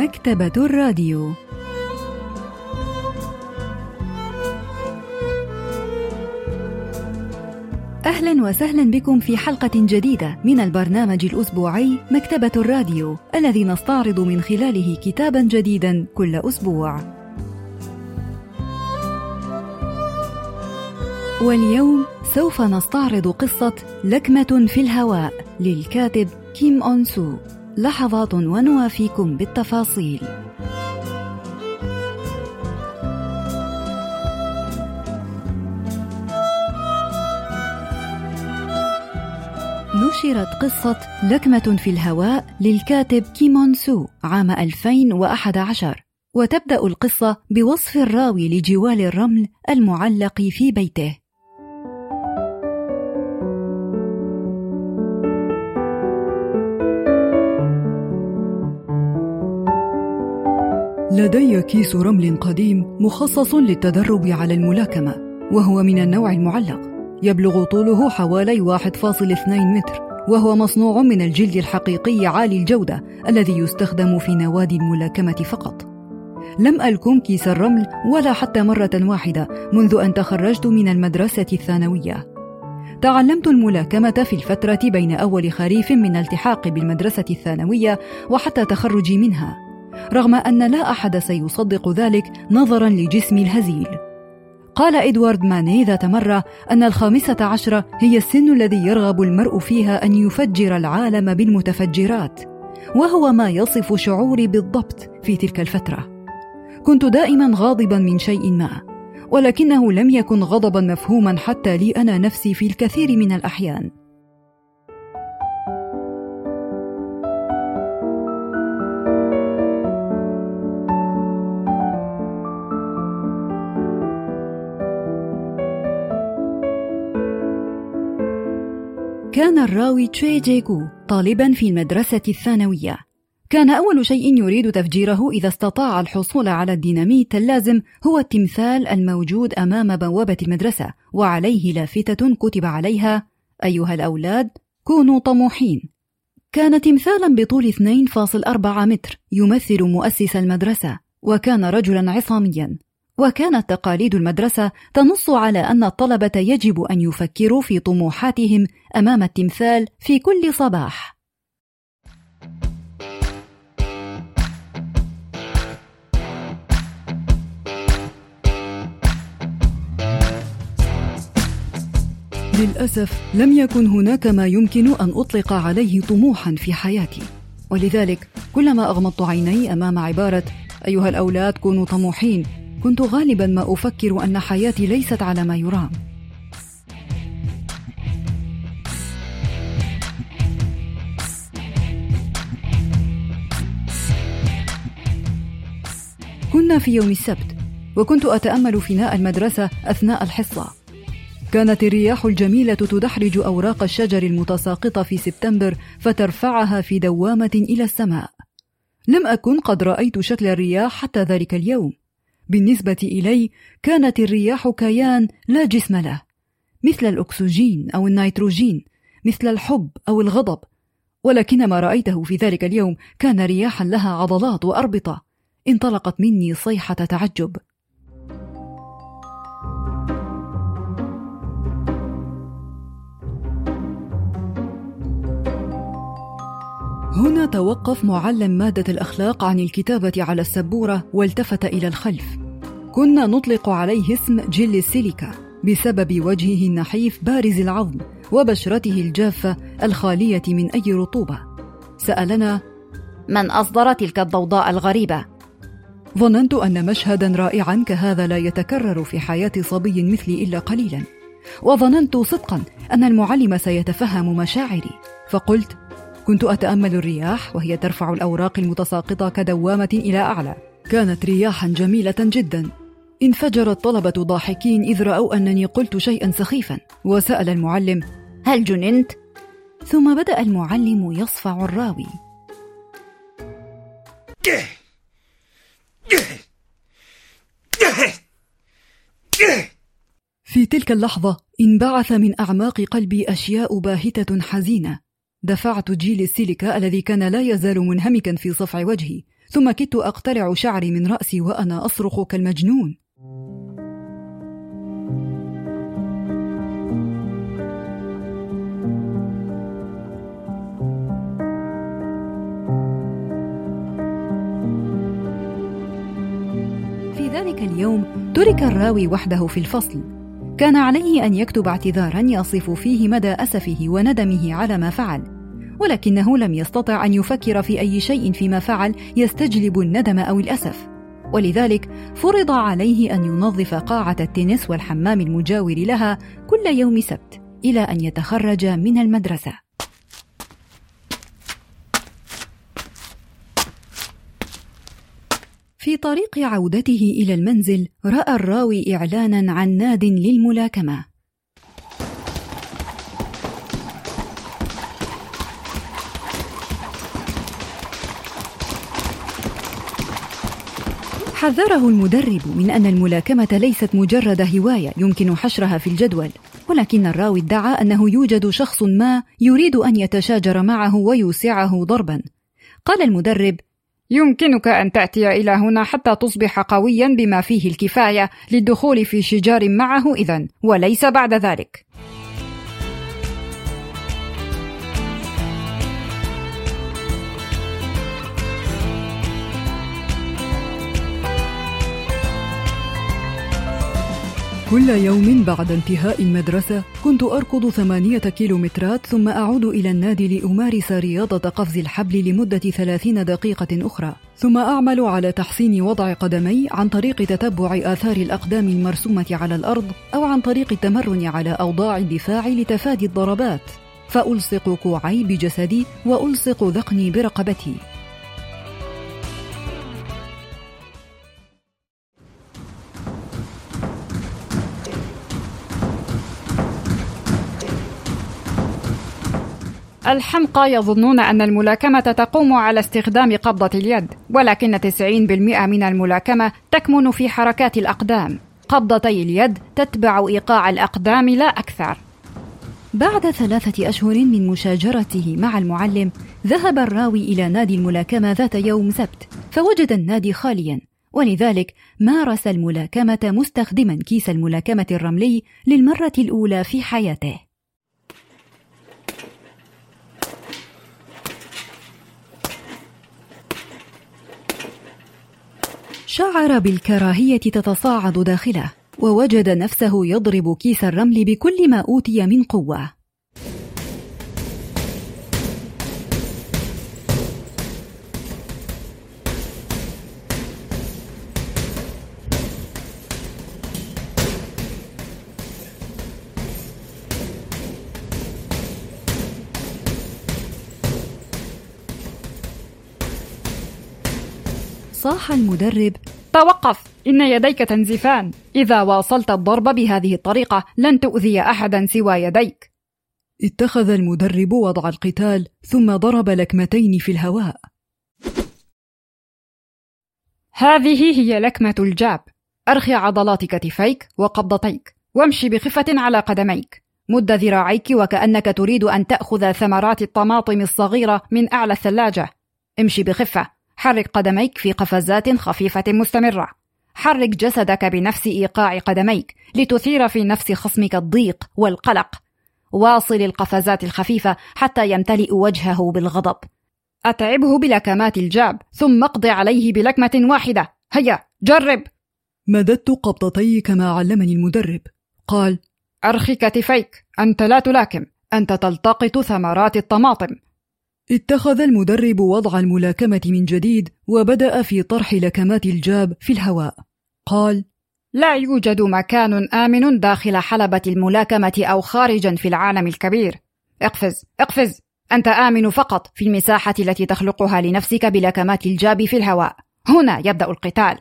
مكتبة الراديو أهلا وسهلا بكم في حلقة جديدة من البرنامج الأسبوعي مكتبة الراديو الذي نستعرض من خلاله كتابا جديدا كل أسبوع. واليوم سوف نستعرض قصة لكمة في الهواء للكاتب كيم أون سو. لحظات ونوافيكم بالتفاصيل. نشرت قصة لكمة في الهواء للكاتب كيم أون سو عام 2011 وتبدأ القصة بوصف الراوي لجوال الرمل المعلق في بيته لدي كيس رمل قديم مخصص للتدرب على الملاكمة وهو من النوع المعلق. يبلغ طوله حوالي 1.2 متر وهو مصنوع من الجلد الحقيقي عالي الجودة الذي يستخدم في نوادي الملاكمة فقط. لم ألكم كيس الرمل ولا حتى مرة واحدة منذ أن تخرجت من المدرسة الثانوية. تعلمت الملاكمة في الفترة بين أول خريف من التحاقي بالمدرسة الثانوية وحتى تخرجي منها. رغم أن لا أحد سيصدق ذلك نظرا لجسمي الهزيل. قال إدوارد ماني ذات مرة أن الخامسة عشرة هي السن الذي يرغب المرء فيها أن يفجر العالم بالمتفجرات وهو ما يصف شعوري بالضبط في تلك الفترة. كنت دائما غاضبا من شيء ما ولكنه لم يكن غضبا مفهوما حتى لي أنا نفسي في الكثير من الأحيان. كان الراوي تشي جيكو طالبا في المدرسة الثانوية. كان أول شيء يريد تفجيره إذا استطاع الحصول على الديناميت اللازم هو التمثال الموجود أمام بوابة المدرسة وعليه لافتة كتب عليها أيها الأولاد كونوا طموحين. كان تمثالا بطول 2.4 متر يمثل مؤسس المدرسة وكان رجلا عصاميا. وكانت تقاليد المدرسة تنص على أن الطلبة يجب أن يفكروا في طموحاتهم أمام التمثال في كل صباح. للأسف لم يكن هناك ما يمكن أن أطلق عليه طموحا في حياتي ولذلك كلما أغمضت عيني أمام عبارة أيها الأولاد كونوا طموحين كنت غالبا ما أفكر أن حياتي ليست على ما يرام. كنا في يوم السبت وكنت أتأمل فناء المدرسة أثناء الحصة. كانت الرياح الجميلة تدحرج أوراق الشجر المتساقطة في سبتمبر فترفعها في دوامة إلى السماء. لم أكن قد رأيت شكل الرياح حتى ذلك اليوم. بالنسبة إلي كانت الرياح كيان لا جسم له مثل الأكسجين أو النيتروجين مثل الحب أو الغضب. ولكن ما رأيته في ذلك اليوم كان رياحا لها عضلات وأربطة. انطلقت مني صيحة تعجب. هنا توقف معلم مادة الأخلاق عن الكتابة على السبورة والتفت إلى الخلف. كنا نطلق عليه اسم جل السيليكا بسبب وجهه النحيف بارز العظم وبشرته الجافة الخالية من أي رطوبة. سألنا: من أصدر تلك الضوضاء الغريبة؟ ظننت أن مشهدا رائعا كهذا لا يتكرر في حياة صبي مثلي إلا قليلا. وظننت صدقا أن المعلم سيتفهم مشاعري، فقلت: كنت أتأمل الرياح وهي ترفع الأوراق المتساقطة كدوامة إلى أعلى. كانت رياحا جميلة جدا. انفجر الطلبة ضاحكين إذ رأوا أنني قلت شيئا سخيفا. وسأل المعلم هل جننت؟ ثم بدأ المعلم يصفع الراوي. في تلك اللحظة انبعث من أعماق قلبي أشياء باهتة حزينة. دفعت جيل السيليكا الذي كان لا يزال منهمكا في صفع وجهي ثم كدت أقتلع شعري من رأسي وأنا أصرخ كالمجنون. في ذلك اليوم ترك الراوي وحده في الفصل. كان عليه أن يكتب اعتذارا يصف فيه مدى أسفه وندمه على ما فعل ولكنه لم يستطع أن يفكر في أي شيء فيما فعل يستجلب الندم أو الأسف. ولذلك فرض عليه أن ينظف قاعة التنس والحمام المجاور لها كل يوم سبت إلى أن يتخرج من المدرسة. في طريق عودته إلى المنزل رأى الراوي إعلانا عن ناد للملاكمة. حذره المدرب من أن الملاكمة ليست مجرد هواية يمكن حشرها في الجدول ولكن الراوي ادعى أنه يوجد شخص ما يريد أن يتشاجر معه ويوسعه ضربا. قال المدرب يمكنك أن تأتي إلى هنا حتى تصبح قويا بما فيه الكفاية للدخول في شجار معه إذا وليس بعد ذلك. كل يوم بعد انتهاء المدرسة كنت أركض ثمانية كيلومترات ثم أعود إلى النادي لأمارس رياضة قفز الحبل لمدة ثلاثين دقيقة أخرى. ثم أعمل على تحسين وضع قدمي عن طريق تتبع آثار الأقدام المرسومة على الأرض أو عن طريق التمرن على أوضاع الدفاع لتفادي الضربات. فألصق كوعي بجسدي وألصق ذقني برقبتي. الحمقى يظنون أن الملاكمة تقوم على استخدام قبضة اليد ولكن 90% من الملاكمة تكمن في حركات الأقدام. قبضتي اليد تتبع إيقاع الأقدام لا أكثر. بعد ثلاثة أشهر من مشاجرته مع المعلم ذهب الراوي إلى نادي الملاكمة ذات يوم سبت فوجد النادي خاليا. ولذلك مارس الملاكمة مستخدما كيس الملاكمة الرملي للمرة الأولى في حياته. شعر بالكراهية تتصاعد داخله ووجد نفسه يضرب كيس الرمل بكل ما أوتي من قوة. صاح المدرب. توقف إن يديك تنزفان إذا واصلت الضرب بهذه الطريقة لن تؤذي أحدا سوى يديك. اتخذ المدرب وضع القتال ثم ضرب لكمتين في الهواء. هذه هي لكمة الجاب. أرخي عضلات كتفيك وقبضتيك وامشي بخفة على قدميك. مد ذراعيك وكأنك تريد أن تأخذ ثمرات الطماطم الصغيرة من أعلى الثلاجة. امشي بخفة. حرك قدميك في قفزات خفيفة مستمرة. حرك جسدك بنفس إيقاع قدميك لتثير في نفس خصمك الضيق والقلق. واصل القفزات الخفيفة حتى يمتلئ وجهه بالغضب. أتعبه بلكمات الجاب ثم اقض عليه بلكمة واحدة. هيا جرب. مددت قبضتي كما علمني المدرب. قال: أرخي كتفيك، أنت لا تلاكم، أنت تلتقط ثمرات الطماطم. اتخذ المدرب وضع الملاكمة من جديد وبدأ في طرح لكمات الجاب في الهواء. قال: لا يوجد مكان آمن داخل حلبة الملاكمة أو خارجا في العالم الكبير. اقفز، اقفز، أنت آمن فقط في المساحة التي تخلقها لنفسك بلكمات الجاب في الهواء. هنا يبدأ القتال.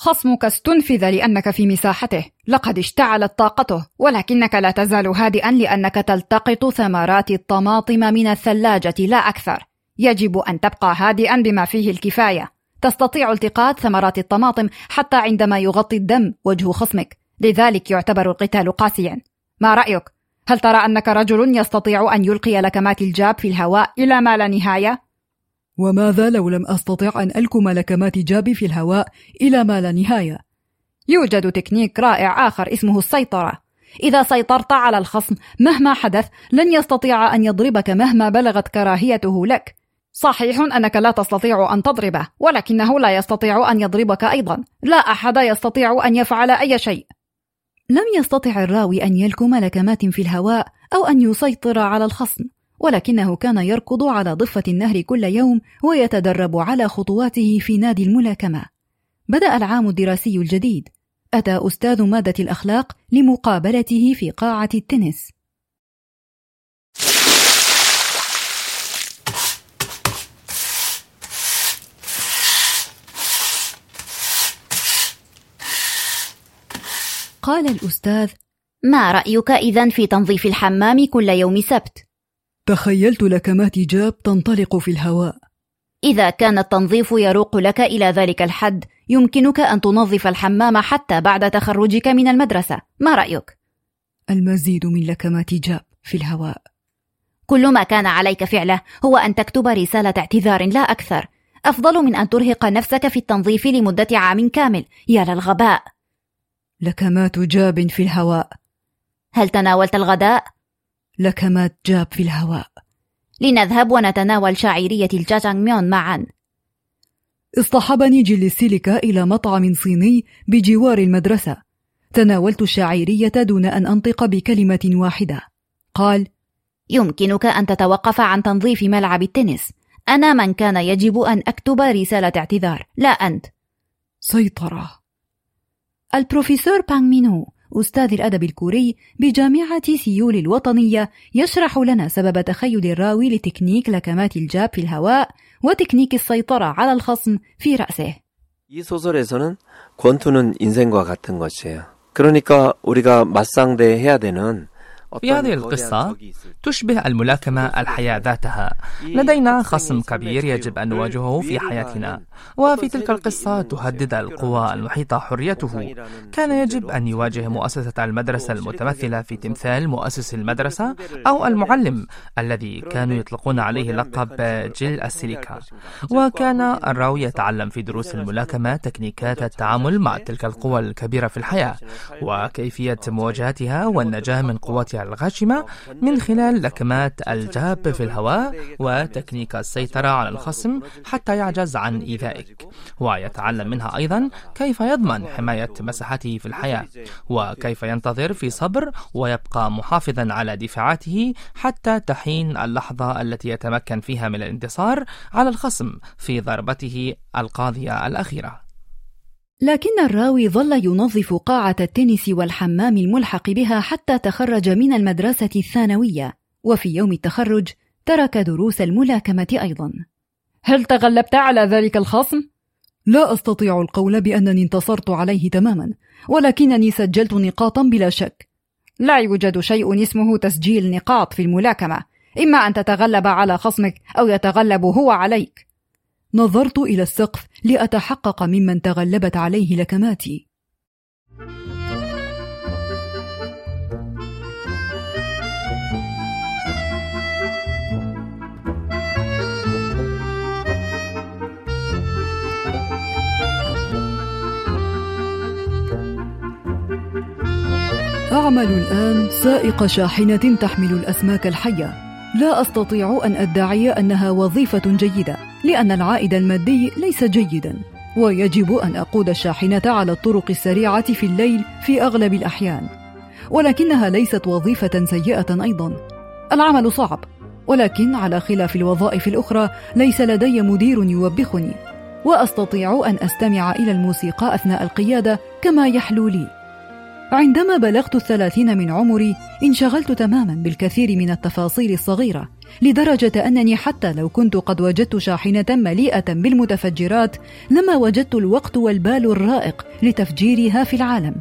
خصمك استنفذ لأنك في مساحته. لقد اشتعلت طاقته ولكنك لا تزال هادئا لأنك تلتقط ثمرات الطماطم من الثلاجة لا أكثر. يجب أن تبقى هادئا بما فيه الكفاية. تستطيع التقاط ثمرات الطماطم حتى عندما يغطي الدم وجه خصمك. لذلك يعتبر القتال قاسيا. ما رأيك؟ هل ترى أنك رجل يستطيع أن يلقي لكمات الجاب في الهواء إلى ما لا نهاية؟ وماذا لو لم أستطع أن ألكم لكمات جابي في الهواء إلى ما لا نهاية؟ يوجد تكنيك رائع آخر اسمه السيطرة. إذا سيطرت على الخصم مهما حدث لن يستطيع أن يضربك مهما بلغت كراهيته لك. صحيح أنك لا تستطيع أن تضربه ولكنه لا يستطيع أن يضربك أيضا. لا أحد يستطيع أن يفعل أي شيء. لم يستطع الراوي أن يلكم لكمات في الهواء أو أن يسيطر على الخصم. ولكنه كان يركض على ضفة النهر كل يوم ويتدرب على خطواته في نادي الملاكمة. بدأ العام الدراسي الجديد. أتى أستاذ مادة الأخلاق لمقابلته في قاعة التنس. قال الأستاذ: ما رأيك إذا في تنظيف الحمام كل يوم سبت؟ تخيلت لكمات جاب تنطلق في الهواء. إذا كان التنظيف يروق لك إلى ذلك الحد، يمكنك أن تنظف الحمام حتى بعد تخرجك من المدرسة، ما رأيك؟ المزيد من لكمات جاب في الهواء. كل ما كان عليك فعله هو أن تكتب رسالة اعتذار لا أكثر. أفضل من أن ترهق نفسك في التنظيف لمدة عام كامل، يا للغباء. لكمات جاب في الهواء هل تناولت الغداء؟ لكمات جاب في الهواء. لنذهب ونتناول شعيرية الجاجانغ ميون معا. اصطحبني جيل السيليكا إلى مطعم صيني بجوار المدرسة. تناولت الشعيرية دون أن أنطق بكلمة واحدة. قال يمكنك أن تتوقف عن تنظيف ملعب التنس. أنا من كان يجب أن أكتب رسالة اعتذار. لا أنت. سيطرة. البروفيسور بانغ مينو أستاذ الأدب الكوري بجامعة سيول الوطنية يشرح لنا سبب تخيل الراوي لتكنيك لكمات الجاب في الهواء وتكنيك السيطرة على الخصم في رأسه. 이 소설에서는 권투는 인생과 같은 것이에요. 그러니까 우리가 맞상대해야 되는 في هذه القصة تشبه الملاكمة الحياة ذاتها. لدينا خصم كبير يجب أن نواجهه في حياتنا. وفي تلك القصة تهدد القوى المحيطة حريته. كان يجب أن يواجه مؤسسة المدرسة المتمثلة في تمثال مؤسس المدرسة أو المعلم الذي كانوا يطلقون عليه لقب جيل السيليكا. وكان الراوي يتعلم في دروس الملاكمة تكنيكات التعامل مع تلك القوى الكبيرة في الحياة. وكيفية مواجهتها والنجاة من قوتها الغاشمة من خلال لكمات الجاب في الهواء وتكنيك السيطرة على الخصم حتى يعجز عن إيذائك. ويتعلم منها أيضا كيف يضمن حماية مساحته في الحياة وكيف ينتظر في صبر ويبقى محافظا على دفاعاته حتى تحين اللحظة التي يتمكن فيها من الانتصار على الخصم في ضربته القاضية الأخيرة. لكن الراوي ظل ينظف قاعة التنس والحمام الملحق بها حتى تخرج من المدرسة الثانوية، وفي يوم التخرج ترك دروس الملاكمة أيضا. هل تغلبت على ذلك الخصم؟ لا أستطيع القول بأنني انتصرت عليه تماما، ولكنني سجلت نقاطا بلا شك. لا يوجد شيء اسمه تسجيل نقاط في الملاكمة، إما أن تتغلب على خصمك أو يتغلب هو عليك. نظرت إلى السقف لأتحقق ممن تغلبت عليه لكماتي. أعمل الآن سائق شاحنة تحمل الأسماك الحية. لا أستطيع أن أدعي أنها وظيفة جيدة. لأن العائد المادي ليس جيدا ويجب أن أقود الشاحنة على الطرق السريعة في الليل في أغلب الأحيان ولكنها ليست وظيفة سيئة أيضا. العمل صعب ولكن على خلاف الوظائف الأخرى ليس لدي مدير يوبخني وأستطيع أن أستمع إلى الموسيقى أثناء القيادة كما يحلو لي. عندما بلغت الثلاثين من عمري انشغلت تماما بالكثير من التفاصيل الصغيرة لدرجة أنني حتى لو كنت قد وجدت شاحنة مليئة بالمتفجرات لما وجدت الوقت والبال الرائق لتفجيرها في العالم.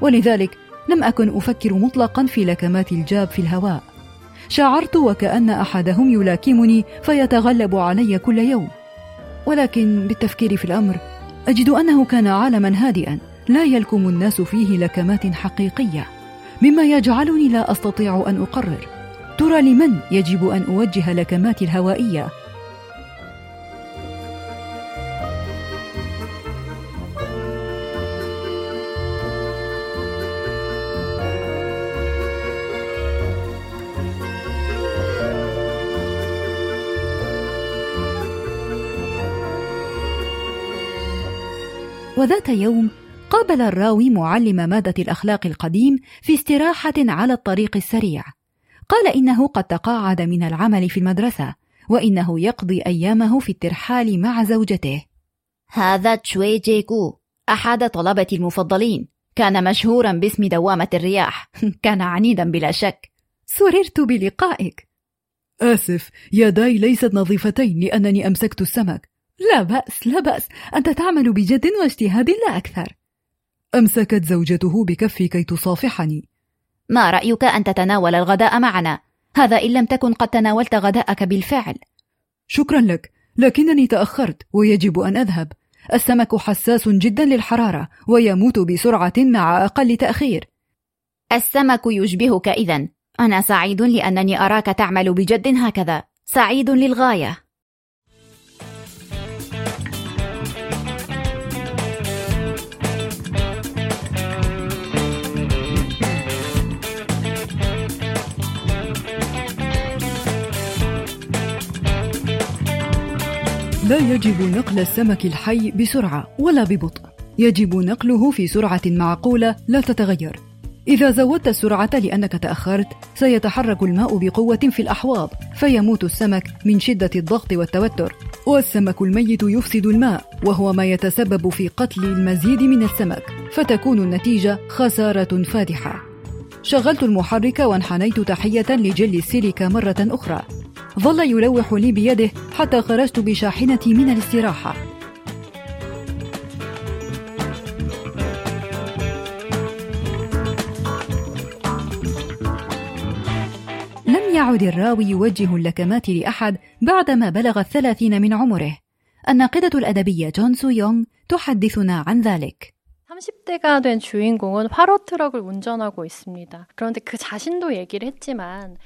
ولذلك لم أكن أفكر مطلقا في لكمات الجاب في الهواء. شعرت وكأن أحدهم يلاكمني فيتغلب علي كل يوم. ولكن بالتفكير في الأمر أجد أنه كان عالما هادئا لا يلكم الناس فيه لكمات حقيقية. مما يجعلني لا أستطيع أن أقرر. ترى لمن يجب أن أوجه لكماتي الهوائية؟ وذات يوم قابل الراوي معلم مادة الأخلاق القديم في استراحة على الطريق السريع. قال إنه قد تقاعد من العمل في المدرسة وإنه يقضي أيامه في الترحال مع زوجته. هذا تشوي جيكو أحد طلبتي المفضلين. كان مشهورا باسم دوامة الرياح. كان عنيدا بلا شك. سررت بلقائك. آسف يداي ليست نظيفتين لأنني أمسكت السمك. لا بأس لا بأس. أنت تعمل بجد واجتهاد لا أكثر. أمسكت زوجته بكفي كي تصافحني. ما رأيك أن تتناول الغداء معنا؟ هذا إن لم تكن قد تناولت غداءك بالفعل. شكرا لك لكنني تأخرت ويجب أن أذهب. السمك حساس جدا للحرارة ويموت بسرعة مع أقل تأخير. السمك يشبهك إذا أنا سعيد لأنني أراك تعمل بجد هكذا. سعيد للغاية. لا يجب نقل السمك الحي بسرعة ولا ببطء. يجب نقله في سرعة معقولة لا تتغير. إذا زودت السرعة لأنك تأخرت سيتحرك الماء بقوة في الأحواض فيموت السمك من شدة الضغط والتوتر. والسمك الميت يفسد الماء وهو ما يتسبب في قتل المزيد من السمك فتكون النتيجة خسارة فادحة. شغلت المحرك وانحنيت تحية لجل السيليكا مرة أخرى. ظل يلوح لي بيده حتى خرجت بشاحنتي من الاستراحة لم يعد الراوي يوجه اللكمات لأحد بعدما بلغ الثلاثين من عمره الناقدة الأدبية جون سو يونغ تحدثنا عن ذلك 30대가 된 주인공은 화로 트럭을 운전하고 있습니다. 그런데 그 자신도 얘기를 했지만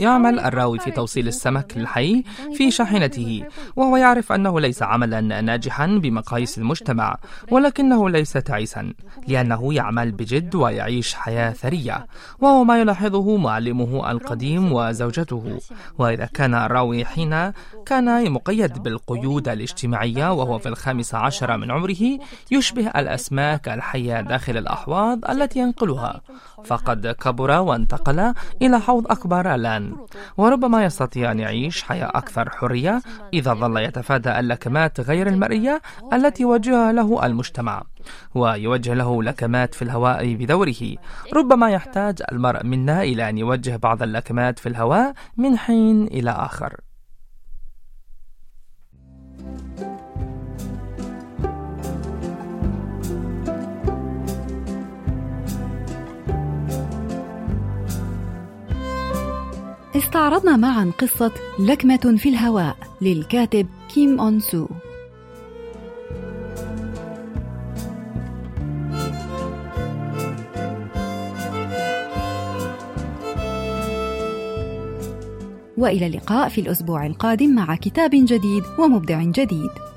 يعمل الراوي في توصيل السمك الحي في شاحنته وهو يعرف أنه ليس عملا ناجحا بمقاييس المجتمع ولكنه ليس تعيسا لأنه يعمل بجد ويعيش حياة ثرية وهو ما يلاحظه معلمه القديم وزوجته. وإذا كان الراوي حين كان مقيد بالقيود الاجتماعية وهو في الخامس عشر من عمره يشبه الأسماك الحية داخل الأحواض التي ينقلها. فقد كبر وانتقل إلى حوض أكبر الآن. وربما يستطيع أن يعيش حياة أكثر حرية إذا ظل يتفادى اللكمات غير المرئية التي يوجهها له المجتمع ويوجه له لكمات في الهواء بدوره. ربما يحتاج المرء منا إلى أن يوجه بعض اللكمات في الهواء من حين إلى آخر. استعرضنا معا قصة لكمة في الهواء للكاتب كيم أون سو. وإلى اللقاء في الأسبوع القادم مع كتاب جديد ومبدع جديد.